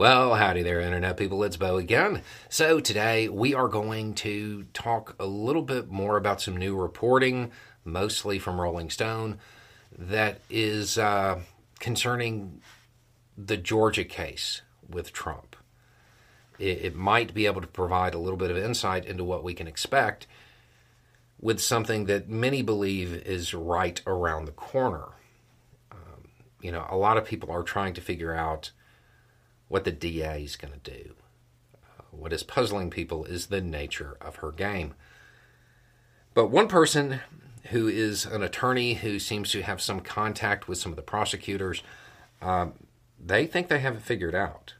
Well, howdy there, Internet people. It's Beau again. So, today we are going to talk a little bit more about some new reporting, mostly from Rolling Stone, that is uh, concerning the Georgia case with Trump. It, it might be able to provide a little bit of insight into what we can expect with something that many believe is right around the corner. Um, you know, a lot of people are trying to figure out what the DA is going to do. Uh, what is puzzling people is the nature of her game. But one person who is an attorney who seems to have some contact with some of the prosecutors, um, they think they have it figured out.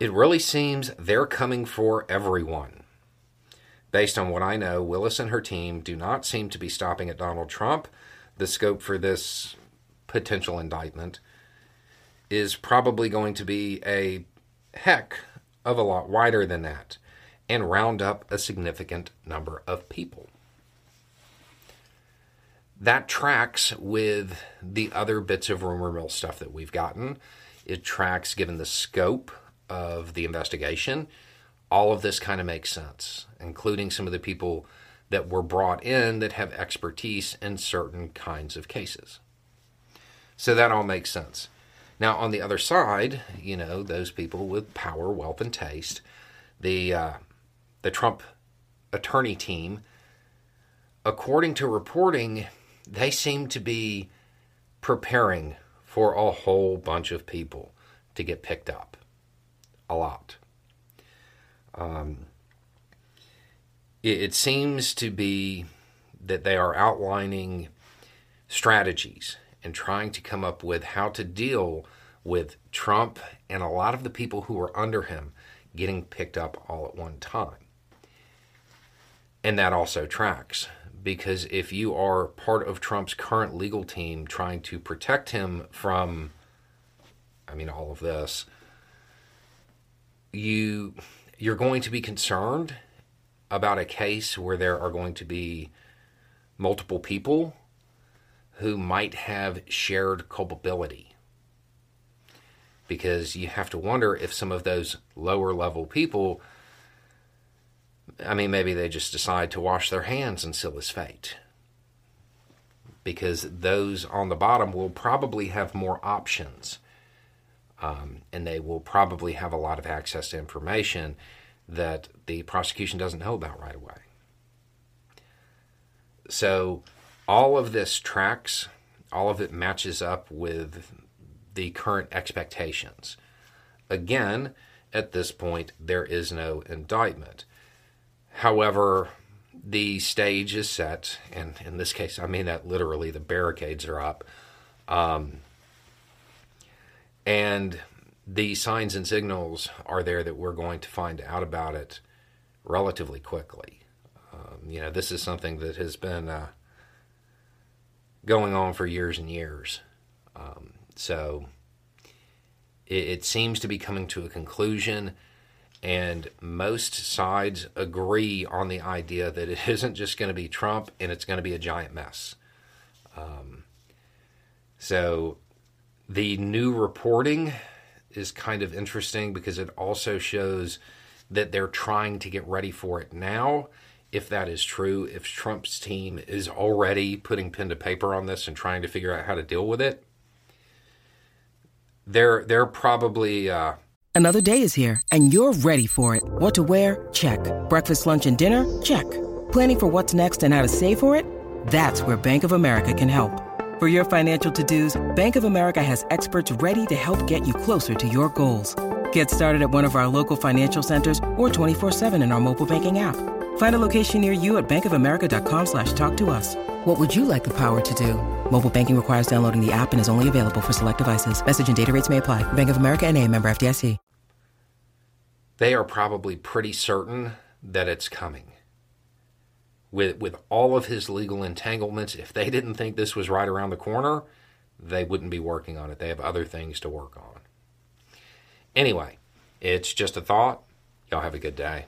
It really seems they're coming for everyone. Based on what I know, Willis and her team do not seem to be stopping at Donald Trump. The scope for this potential indictment is probably going to be a heck of a lot wider than that and round up a significant number of people. That tracks with the other bits of rumor mill stuff that we've gotten. It tracks given the scope of the investigation. All of this kind of makes sense, including some of the people that were brought in that have expertise in certain kinds of cases. So that all makes sense. Now, on the other side, you know, those people with power, wealth, and taste, the uh, the Trump attorney team, according to reporting, they seem to be preparing for a whole bunch of people to get picked up. A lot. Um, it, it seems to be that they are outlining strategies and trying to come up with how to deal with Trump and a lot of the people who are under him getting picked up all at one time. And that also tracks because if you are part of Trump's current legal team trying to protect him from I mean all of this you you're going to be concerned about a case where there are going to be multiple people who might have shared culpability. Because you have to wonder if some of those lower level people, I mean, maybe they just decide to wash their hands and seal his fate. Because those on the bottom will probably have more options. Um, and they will probably have a lot of access to information that the prosecution doesn't know about right away. So, all of this tracks, all of it matches up with the current expectations. Again, at this point, there is no indictment. However, the stage is set, and in this case, I mean that literally, the barricades are up. Um, and the signs and signals are there that we're going to find out about it relatively quickly. Um, you know, this is something that has been uh, going on for years and years. Um, so it, it seems to be coming to a conclusion, and most sides agree on the idea that it isn't just going to be Trump and it's going to be a giant mess. Um, so the new reporting is kind of interesting because it also shows that they're trying to get ready for it now if that is true, if Trump's team is already putting pen to paper on this and trying to figure out how to deal with it, they're they're probably uh, another day is here and you're ready for it. What to wear? Check. Breakfast, lunch, and dinner? Check. Planning for what's next and how to save for it? That's where Bank of America can help. For your financial to-dos, Bank of America has experts ready to help get you closer to your goals. Get started at one of our local financial centers or 24-7 in our mobile banking app. Find a location near you at bankofamerica.com slash talk to us. What would you like the power to do? Mobile banking requires downloading the app and is only available for select devices. Message and data rates may apply. Bank of America and a member FDIC. They are probably pretty certain that it's coming. With, with all of his legal entanglements, if they didn't think this was right around the corner, they wouldn't be working on it. They have other things to work on. Anyway, it's just a thought. Y'all have a good day.